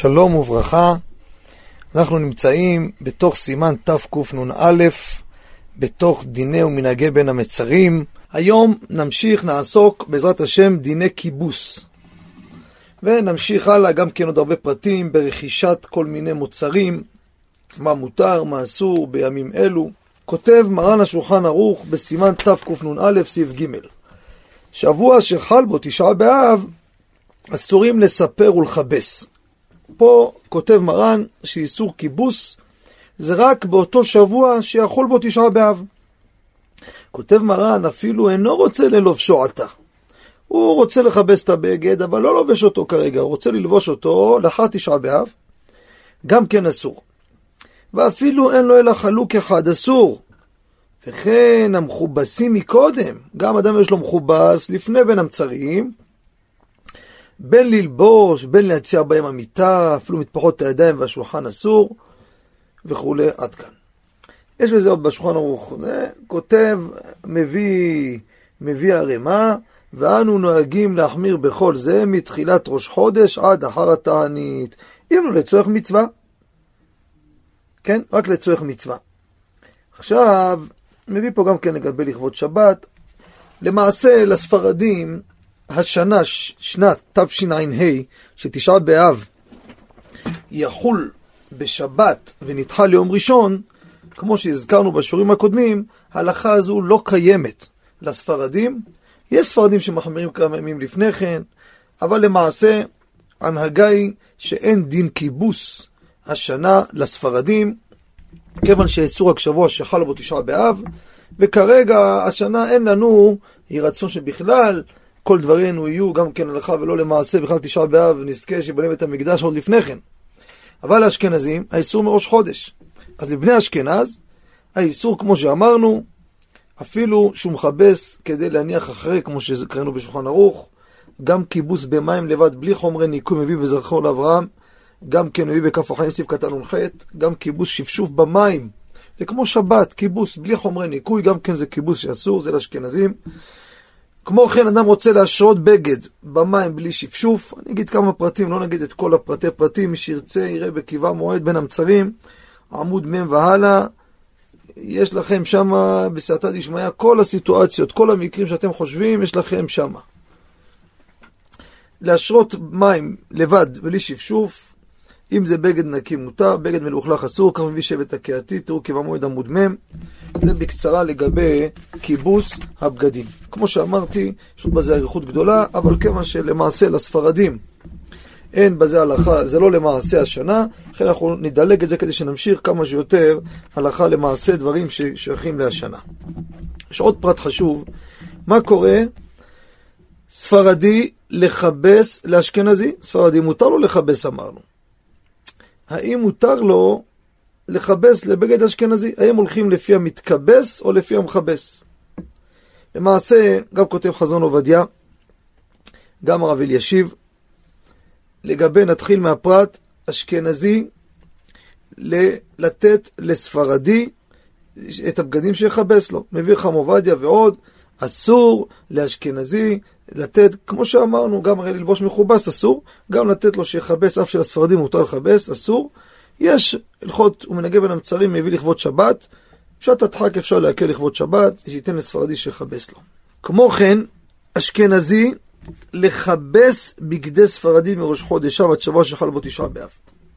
שלום וברכה. אנחנו נמצאים בתוך סימן תקנ"א, בתוך דיני ומנהגי בין המצרים. היום נמשיך, נעסוק בעזרת השם דיני כיבוס. ונמשיך הלאה גם כן עוד הרבה פרטים ברכישת כל מיני מוצרים, מה מותר, מה אסור בימים אלו. כותב מרן השולחן ערוך בסימן תקנ"א, סעיף ג' שבוע שחל בו תשעה באב, אסורים לספר ולכבס. פה כותב מרן שאיסור כיבוס זה רק באותו שבוע שיחול בו תשעה באב. כותב מרן אפילו אינו רוצה ללובשו עתה. הוא רוצה לכבס את הבגד, אבל לא לובש אותו כרגע, הוא רוצה ללבוש אותו לאחר תשעה באב, גם כן אסור. ואפילו אין לו אלא חלוק אחד, אסור. וכן המכובסים מקודם, גם אדם יש לו מכובס לפני בין המצרים, בין ללבוש, בין להציע בהם המיטה, אפילו מטפחות את הידיים והשולחן אסור, וכולי, עד כאן. יש בזה עוד בשולחן ערוך, זה כותב, מביא, מביא ערימה, ואנו נוהגים להחמיר בכל זה מתחילת ראש חודש עד אחר התענית. אם לא לצורך מצווה. כן? רק לצורך מצווה. עכשיו, מביא פה גם כן לגבי לכבוד שבת. למעשה, לספרדים, השנה, שנת תשע"ה, שתשעה באב, יחול בשבת ונדחה ליום ראשון, כמו שהזכרנו בשיעורים הקודמים, ההלכה הזו לא קיימת לספרדים. יש ספרדים שמחמירים כמה ימים לפני כן, אבל למעשה ההנהגה היא שאין דין כיבוס השנה לספרדים, כיוון שאסור רק שבוע שחל בו תשעה באב, וכרגע השנה אין לנו, יהי רצון שבכלל כל דברינו יהיו גם כן הלכה ולא למעשה, בכלל תשעה באב, ונזכה שיבנה את המקדש עוד לפני כן. אבל לאשכנזים, האיסור מראש חודש. אז לבני אשכנז, האיסור, כמו שאמרנו, אפילו שהוא מכבס כדי להניח אחרי, כמו שקראנו בשולחן ערוך, גם כיבוס במים לבד, בלי חומרי ניקוי, מביא בזרחו לאברהם, גם כן מביא בכף החיים סעיף קטן נ"ח, גם כיבוס שפשוף במים. זה כמו שבת, כיבוס בלי חומרי ניקוי, גם כן זה כיבוס שאסור, זה לאשכנזים. כמו כן, אדם רוצה להשרות בגד במים בלי שפשוף. אני אגיד כמה פרטים, לא נגיד את כל הפרטי פרטים, מי שירצה יראה בקיבה מועד בין המצרים, עמוד מ' והלאה. יש לכם שם בסייעתא דשמיא כל הסיטואציות, כל המקרים שאתם חושבים, יש לכם שם. להשרות מים לבד בלי שפשוף, אם זה בגד נקי מותר, בגד מלוכלך אסור, כמה מביא שבט הקהתי, תראו כבמועד עמוד מ', זה בקצרה לגבי כיבוס הבגדים. כמו שאמרתי, יש בזה אריכות גדולה, אבל כיוון שלמעשה לספרדים אין בזה הלכה, זה לא למעשה השנה, לכן אנחנו נדלג את זה כדי שנמשיך כמה שיותר הלכה למעשה דברים ששייכים להשנה. יש עוד פרט חשוב, מה קורה? ספרדי לכבס לאשכנזי, ספרדי מותר לו לכבס אמרנו. האם מותר לו לכבס לבגד אשכנזי? האם הולכים לפי המתכבס או לפי המכבס? למעשה, גם כותב חזון עובדיה, גם הרב אלישיב, לגבי, נתחיל מהפרט, אשכנזי, לתת לספרדי את הבגדים שיכבס לו. מביא חם עובדיה ועוד, אסור לאשכנזי לתת, כמו שאמרנו, גם הרי ללבוש מכובס אסור, גם לתת לו שיכבס, אף של הספרדים מותר לכבס, אסור. יש הלכות ומנהגי בין המצרים מביא לכבוד שבת, פשט הדחק אפשר להקל לכבוד שבת, שייתן לספרדי שיכבס לו. כמו כן, אשכנזי לכבס בגדי ספרדי מראש חודש אב עד שבוע שחל בו תשעה באב.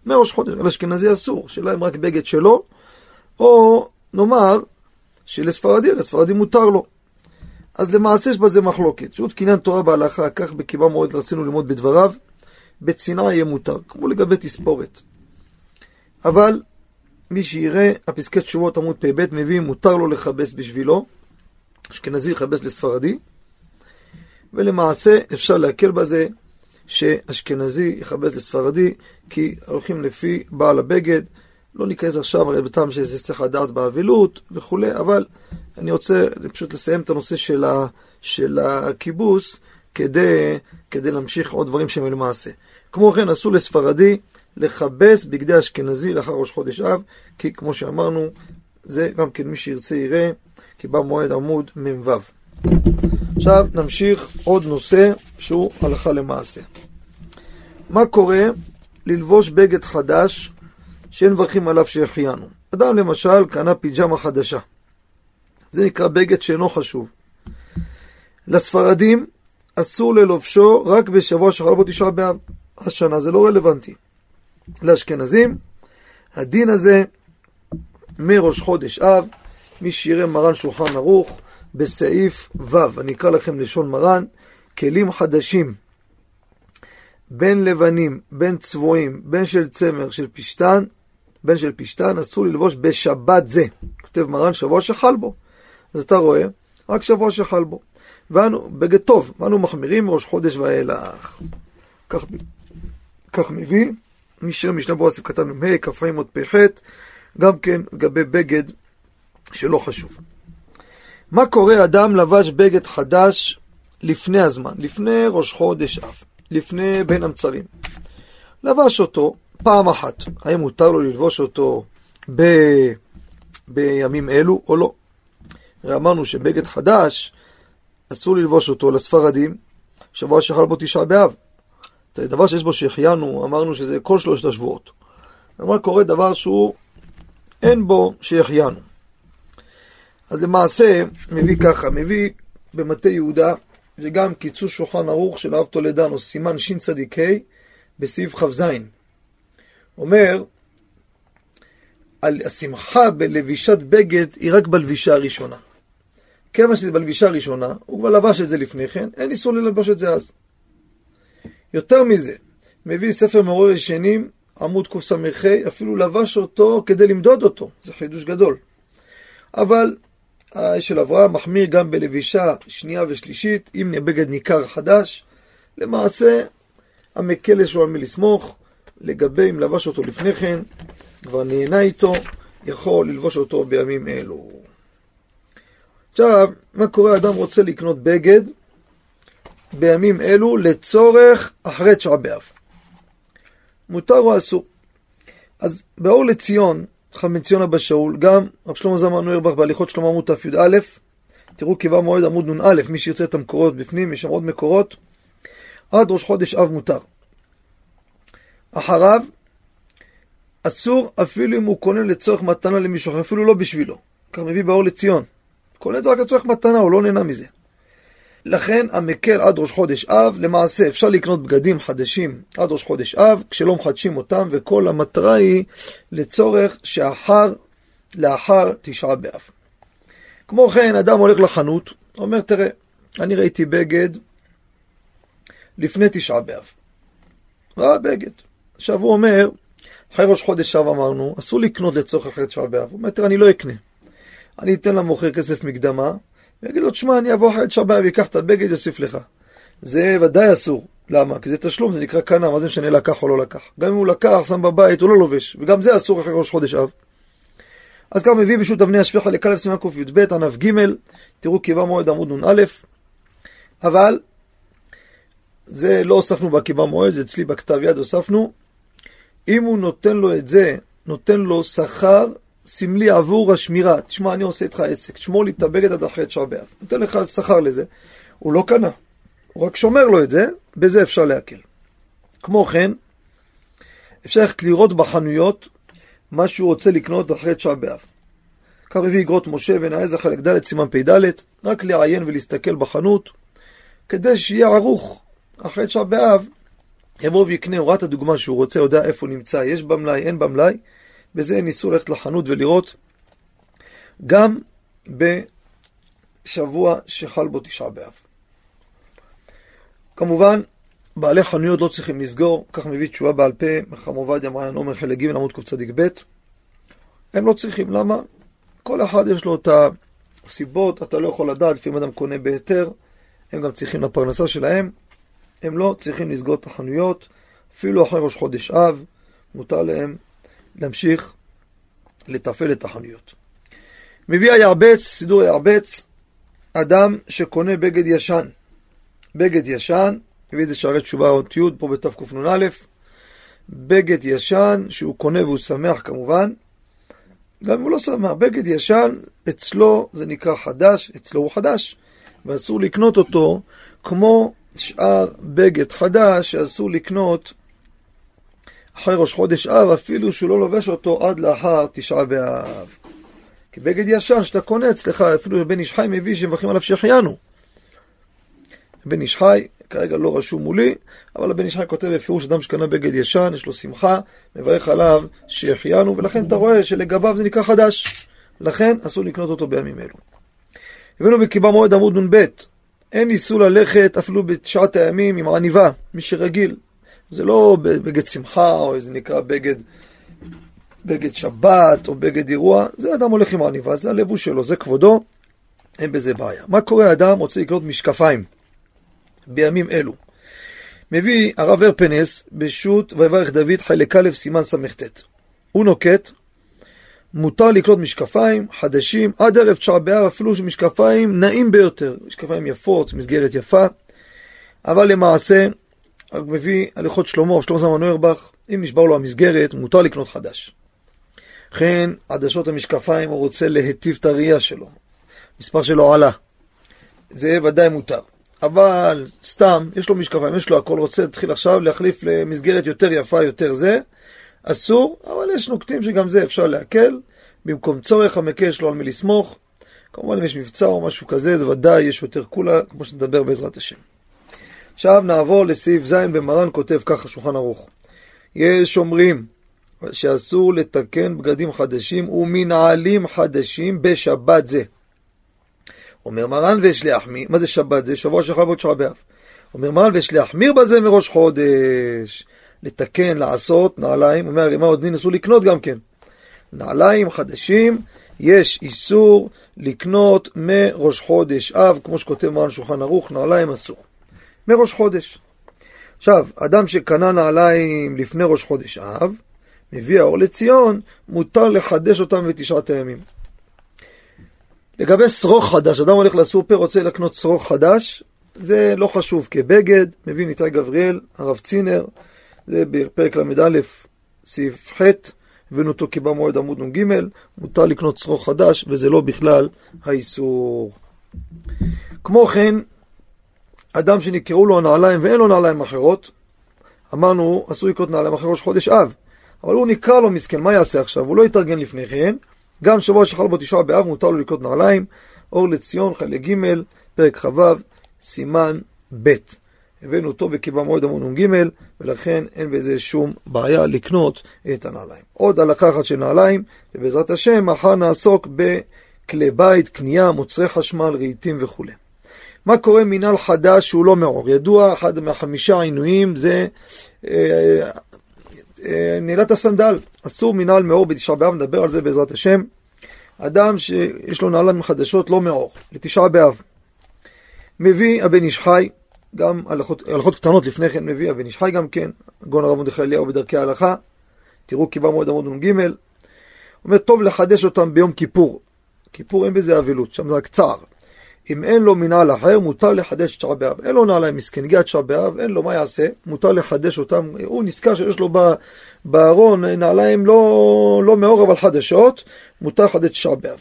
מראש חודש, על אשכנזי אסור, שאלה אם רק בגד שלו, או נאמר שלספרדי, לספרדי מותר לו. אז למעשה יש בזה מחלוקת. שעות קניין תורה בהלכה, כך בקיבה מועד רצינו ללמוד בדבריו, בצנעה יהיה מותר, כמו לגבי תספורת. אבל מי שיראה, הפסקי תשובות עמוד פ"ב מביא, מותר לו לכבס בשבילו, אשכנזי יכבס לספרדי, ולמעשה אפשר להקל בזה שאשכנזי יכבס לספרדי, כי הולכים לפי בעל הבגד, לא ניכנס עכשיו, הרי בטעם שזה צריך לדעת באבלות וכולי, אבל אני רוצה פשוט לסיים את הנושא של, ה, של הכיבוס כדי, כדי להמשיך עוד דברים שהם למעשה. כמו כן, אסור לספרדי לכבס בגדי אשכנזי לאחר ראש חודש אב, כי כמו שאמרנו, זה גם כן מי שירצה יראה, כי בא מועד עמוד מ"ו. עכשיו נמשיך עוד נושא שהוא הלכה למעשה. מה קורה ללבוש בגד חדש שאין מברכים עליו שהחיינו. אדם למשל קנה פיג'מה חדשה. זה נקרא בגד שאינו חשוב. לספרדים אסור ללובשו רק בשבוע שחל בו תשעה באב. השנה זה לא רלוונטי. לאשכנזים, הדין הזה מראש חודש אב, מי שיראה מרן שולחן ערוך בסעיף ו', אני אקרא לכם לשון מרן, כלים חדשים, בין לבנים, בין צבועים, בין של צמר, של פשתן, בין של פשתן, אסור ללבוש בשבת זה. כותב מרן שבוע שחל בו. אז אתה רואה, רק שבוע שחל בו. ואנו, בגד טוב, ואנו מחמירים ראש חודש ואילך. כך, כך מביא, מי שיראה משנה ברסף קטן מ"ה, כ"ה עוד פ"ח, גם כן לגבי בגד שלא חשוב. מה קורה אדם לבש בגד חדש לפני הזמן, לפני ראש חודש אב, לפני בין המצרים. לבש אותו פעם אחת, האם מותר לו ללבוש אותו ב... בימים אלו או לא? הרי אמרנו שבגד חדש, אסור ללבוש אותו לספרדים, שבוע שחל בו תשעה באב. זה דבר שיש בו שהחיינו, אמרנו שזה כל שלושת השבועות. כלומר קורה דבר שהוא, אין בו שהחיינו. אז למעשה, מביא ככה, מביא במטה יהודה, וגם קיצוץ שולחן ערוך של הרב טולדנו, סימן שצ"ה, בסעיף כ"ז. אומר, על השמחה בלבישת בגד היא רק בלבישה הראשונה. כיוון שזה בלבישה הראשונה, הוא כבר לבש את זה לפני כן, אין איסור ללבוש את זה אז. יותר מזה, מביא ספר מעורר ישנים, עמוד קס"ה, אפילו לבש אותו כדי למדוד אותו, זה חידוש גדול. אבל האש של אברהם מחמיר גם בלבישה שנייה ושלישית, אם בגד ניכר חדש. למעשה, המקל יש לו על מי לסמוך, לגבי אם לבש אותו לפני כן, כבר נהנה איתו, יכול ללבוש אותו בימים אלו. עכשיו, מה קורה? אדם רוצה לקנות בגד בימים אלו לצורך אחרי תשעה באב. מותר או אסור? אז באור לציון, חמציון אבא שאול, גם רב שלמה זמן נוירבך בהליכות שלמה עמוד תי"א, תראו קיבה מועד עמוד נ"א, מי שירצה את המקורות בפנים, יש שם עוד מקורות, עד ראש חודש אב מותר. אחריו, אסור אפילו אם הוא קונה לצורך מתנה למישהו אחר, אפילו לא בשבילו. כך מביא באור לציון. קונה את זה רק לצורך מתנה, הוא לא נהנה מזה. לכן המקל עד ראש חודש אב, למעשה אפשר לקנות בגדים חדשים עד ראש חודש אב, כשלא מחדשים אותם, וכל המטרה היא לצורך שאחר, לאחר תשעה באב. כמו כן, אדם הולך לחנות, אומר, תראה, אני ראיתי בגד לפני תשעה באב. ראה בגד. עכשיו הוא אומר, אחרי ראש חודש אב אמרנו, אסור לקנות לצורך אחרי תשעה באב. הוא אומר, אני לא אקנה. אני אתן למוכר כסף מקדמה, ויגיד לו, תשמע, אני אבוא אחרי תשעה באב, אקח את הבגד, יוסיף לך. זה ודאי אסור. למה? כי זה תשלום, זה נקרא קנה, מה זה משנה לקח או לא לקח. גם אם הוא לקח, שם בבית, הוא לא לובש, וגם זה אסור אחרי ראש חודש אב. אז כמה מביא בשו"ת אבני השפיכה לכלב סימן קי"ב, ענף ג', תראו קיבה מועד עמוד נ"א, אבל זה לא הוספנו בקיבה מועד, זה אצלי בכתב יד הוספנו. אם הוא נותן לו את זה, נותן לו שכר סמלי עבור השמירה. תשמע, אני עושה איתך עסק, תשמור לי את הבגד עד אחרי תשעה באב. נותן לך שכר לזה. הוא לא קנה, הוא רק שומר לו את זה, בזה אפשר להקל. כמו כן, אפשר ללכת לראות בחנויות מה שהוא רוצה לקנות אחרי תשעה באב. כך מביא אגרות משה ונעזר חלק ד' סימן פ"ד, רק לעיין ולהסתכל בחנות, כדי שיהיה ערוך אחרי תשעה באב, יבוא ויקנה, הוא ראה את הדוגמה שהוא רוצה, יודע איפה נמצא, יש במלאי, אין במלאי, בזה איסור ללכת לחנות ולראות, גם בשבוע שחל בו תשעה באב. כמובן, בעלי חנויות לא צריכים לסגור, כך מביא תשובה בעל פה, מחם עובדיה מעיין עומר חלק ג' עמוד קצ"ב. הם לא צריכים, למה? כל אחד יש לו את הסיבות, אתה לא יכול לדעת, לפעמים אדם קונה בהיתר, הם גם צריכים לפרנסה שלהם, הם לא צריכים לסגור את החנויות, אפילו אחרי ראש חודש אב, מותר להם להמשיך לתפעל את החנויות. מביא הירבץ, סידור הירבץ, אדם שקונה בגד ישן. בגד ישן, מביא את זה שערי תשובה אות י' פה בתקנ"א, בגד ישן שהוא קונה והוא שמח כמובן, גם אם הוא לא שמח, בגד ישן, אצלו זה נקרא חדש, אצלו הוא חדש, ואסור לקנות אותו כמו שאר בגד חדש שאסור לקנות אחרי ראש חודש אב, אפילו שהוא לא לובש אותו עד לאחר תשעה באב. כי בגד ישן שאתה קונה אצלך, אפילו בן איש חי מביא שמברכים עליו שהחיינו. בן איש חי, כרגע לא רשום מולי, אבל הבן איש חי כותב בפירוש אדם שקנה בגד ישן, יש לו שמחה, מברך עליו שהחיינו, ולכן אתה רואה שלגביו זה נקרא חדש. לכן אסור לקנות אותו בימים אלו. הבאנו בקיבה מועד עמוד נ"ב, אין איסור ללכת אפילו בתשעת הימים עם עניבה, מי שרגיל. זה לא בגד שמחה, או איזה נקרא בגד, בגד שבת, או בגד אירוע, זה אדם הולך עם עניבה, זה הלבוש שלו, זה כבודו, אין בזה בעיה. מה קורה אדם רוצה לקנות משקפיים בימים אלו? מביא הרב הרפנס בשו"ת ויברך דוד חלק א' סימן סט. הוא נוקט מותר לקנות משקפיים חדשים עד ערב תשעה באב, אפילו שמשקפיים נעים ביותר. משקפיים יפות, מסגרת יפה, אבל למעשה, מביא הליכות שלמה, שלמה זמן נוירבך, אם נשבר לו המסגרת, מותר לקנות חדש. לכן, עדשות המשקפיים, הוא רוצה להיטיב את הראייה שלו. מספר שלו עלה. זה ודאי מותר. אבל סתם, יש לו משקפיים, יש לו הכל, רוצה להתחיל עכשיו להחליף למסגרת יותר יפה, יותר זה, אסור, אבל יש נוקטים שגם זה אפשר להקל. במקום צורך המקל יש על מי לסמוך. כמובן אם יש מבצע או משהו כזה, זה ודאי יש יותר קולה, כמו שנדבר בעזרת השם. עכשיו נעבור לסעיף ז' במרן כותב ככה שולחן ערוך. יש אומרים שאסור לתקן בגדים חדשים ומנעלים חדשים בשבת זה. אומר מרן ויש להחמיר, מה זה שבת זה? שבוע שלך בעוד שעה באב. אומר מרן ויש להחמיר בזה מראש חודש. לתקן, לעשות, נעליים, אומר הרימה עוד אסור לקנות גם כן. נעליים חדשים, יש איסור לקנות מראש חודש אב, כמו שכותב מרן שולחן ערוך, נעליים אסור. מראש חודש. עכשיו, אדם שקנה נעליים לפני ראש חודש אב, מביא האור לציון, מותר לחדש אותם בתשעת הימים. לגבי שרוך חדש, אדם הולך לסופר, רוצה לקנות שרוך חדש, זה לא חשוב כבגד, מביא ניתאי גבריאל, הרב צינר, זה בפרק ל"א, סעיף ח', הבאנו אותו כי במועד עמוד נ"ג, מותר לקנות שרוך חדש, וזה לא בכלל האיסור. כמו כן, אדם שנקראו לו נעליים ואין לו נעליים אחרות, אמרנו, אסור לקנות נעליים ראש חודש אב. אבל הוא נקרא לו מסכן, מה יעשה עכשיו? הוא לא יתארגן לפני כן. גם שבוע שחל בו תשעה באב מותר לו לקנות נעליים. אור לציון, חלק ג', פרק כ"ו, סימן ב'. הבאנו אותו בקיבה מועד המון נ"ג, ולכן אין בזה שום בעיה לקנות את הנעליים. עוד הלכה אחת של נעליים, ובעזרת השם, מחר נעסוק בכלי בית, קנייה, מוצרי חשמל, רהיטים וכו'. מה קורה מנהל חדש שהוא לא מעור? ידוע, אחד מהחמישה עינויים זה אה, אה, נעילת הסנדל. אסור מנהל מעור בתשעה באב, נדבר על זה בעזרת השם. אדם שיש לו נעליים חדשות לא מעור, לתשעה באב. מביא הבן איש חי, גם הלכות, הלכות קטנות לפני כן מביא הבן איש גם כן, גאון הרב מרדכי אליהו בדרכי ההלכה, תראו קיבה מועד עמוד נ"ג, אומר טוב לחדש אותם ביום כיפור, כיפור אין בזה אבלות, שם זה רק צער, אם אין לו מנהל אחר, מותר לחדש תשעה באב. אין לו נעליים מסכן, הגיע תשעה באב, אין לו, מה יעשה? מותר לחדש אותם. הוא נזכר שיש לו בארון נעליים לא, לא מאור אבל חדשות, מותר לחדש תשעה באב.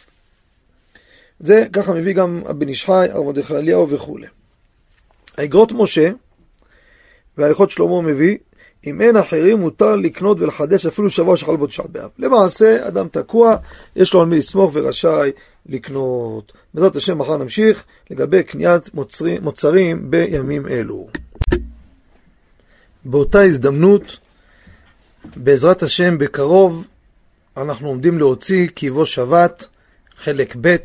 זה ככה מביא גם הבן איש הרב מרדכי אליהו וכולי. האגרות משה והליכות שלמה מביא, אם אין אחרים מותר לקנות ולחדש אפילו שבוע שחל בו תשעה באב. למעשה, אדם תקוע, יש לו על מי לסמוך ורשאי לקנות. בעזרת השם מחר נמשיך לגבי קניית מוצרים, מוצרים בימים אלו. באותה הזדמנות, בעזרת השם בקרוב, אנחנו עומדים להוציא כי יבוא שבת, חלק ב',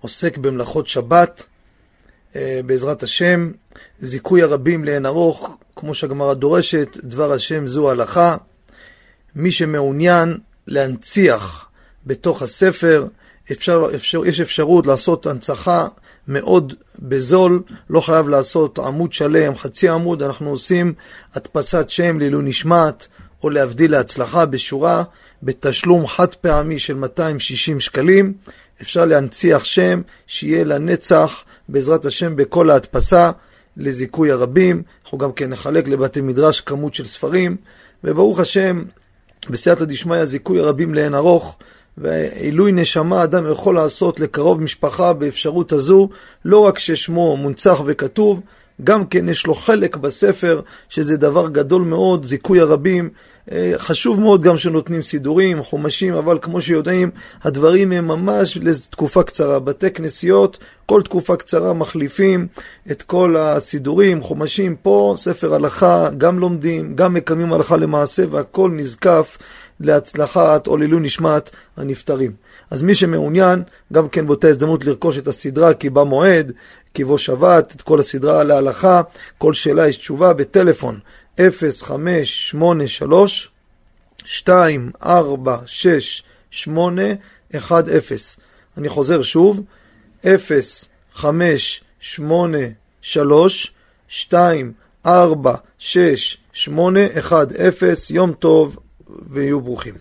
עוסק במלאכות שבת, אה, בעזרת השם, זיכוי הרבים לאין ארוך, כמו שהגמרא דורשת, דבר השם זו הלכה. מי שמעוניין להנציח בתוך הספר, אפשר, אפשר, יש אפשרות לעשות הנצחה מאוד בזול, לא חייב לעשות עמוד שלם, חצי עמוד, אנחנו עושים הדפסת שם לעילוי נשמת, או להבדיל להצלחה בשורה, בתשלום חד פעמי של 260 שקלים. אפשר להנציח שם שיהיה לנצח, בעזרת השם, בכל ההדפסה, לזיכוי הרבים. אנחנו גם כן נחלק לבתי מדרש כמות של ספרים, וברוך השם, בסייעתא דשמיא, זיכוי הרבים לאין ארוך. ועילוי נשמה אדם יכול לעשות לקרוב משפחה באפשרות הזו, לא רק ששמו מונצח וכתוב, גם כן יש לו חלק בספר, שזה דבר גדול מאוד, זיכוי הרבים. אה, חשוב מאוד גם שנותנים סידורים, חומשים, אבל כמו שיודעים, הדברים הם ממש לתקופה קצרה. בתי כנסיות, כל תקופה קצרה מחליפים את כל הסידורים, חומשים. פה ספר הלכה, גם לומדים, גם מקיימים הלכה למעשה, והכל נזקף להצלחת או לעילוי נשמת הנפטרים. אז מי שמעוניין, גם כן באותה הזדמנות לרכוש את הסדרה כי בא מועד, כי בוא שבת, את כל הסדרה להלכה, כל שאלה יש תשובה בטלפון 0583 246810. אני חוזר שוב, 0583 246810. יום טוב ויהיו ברוכים.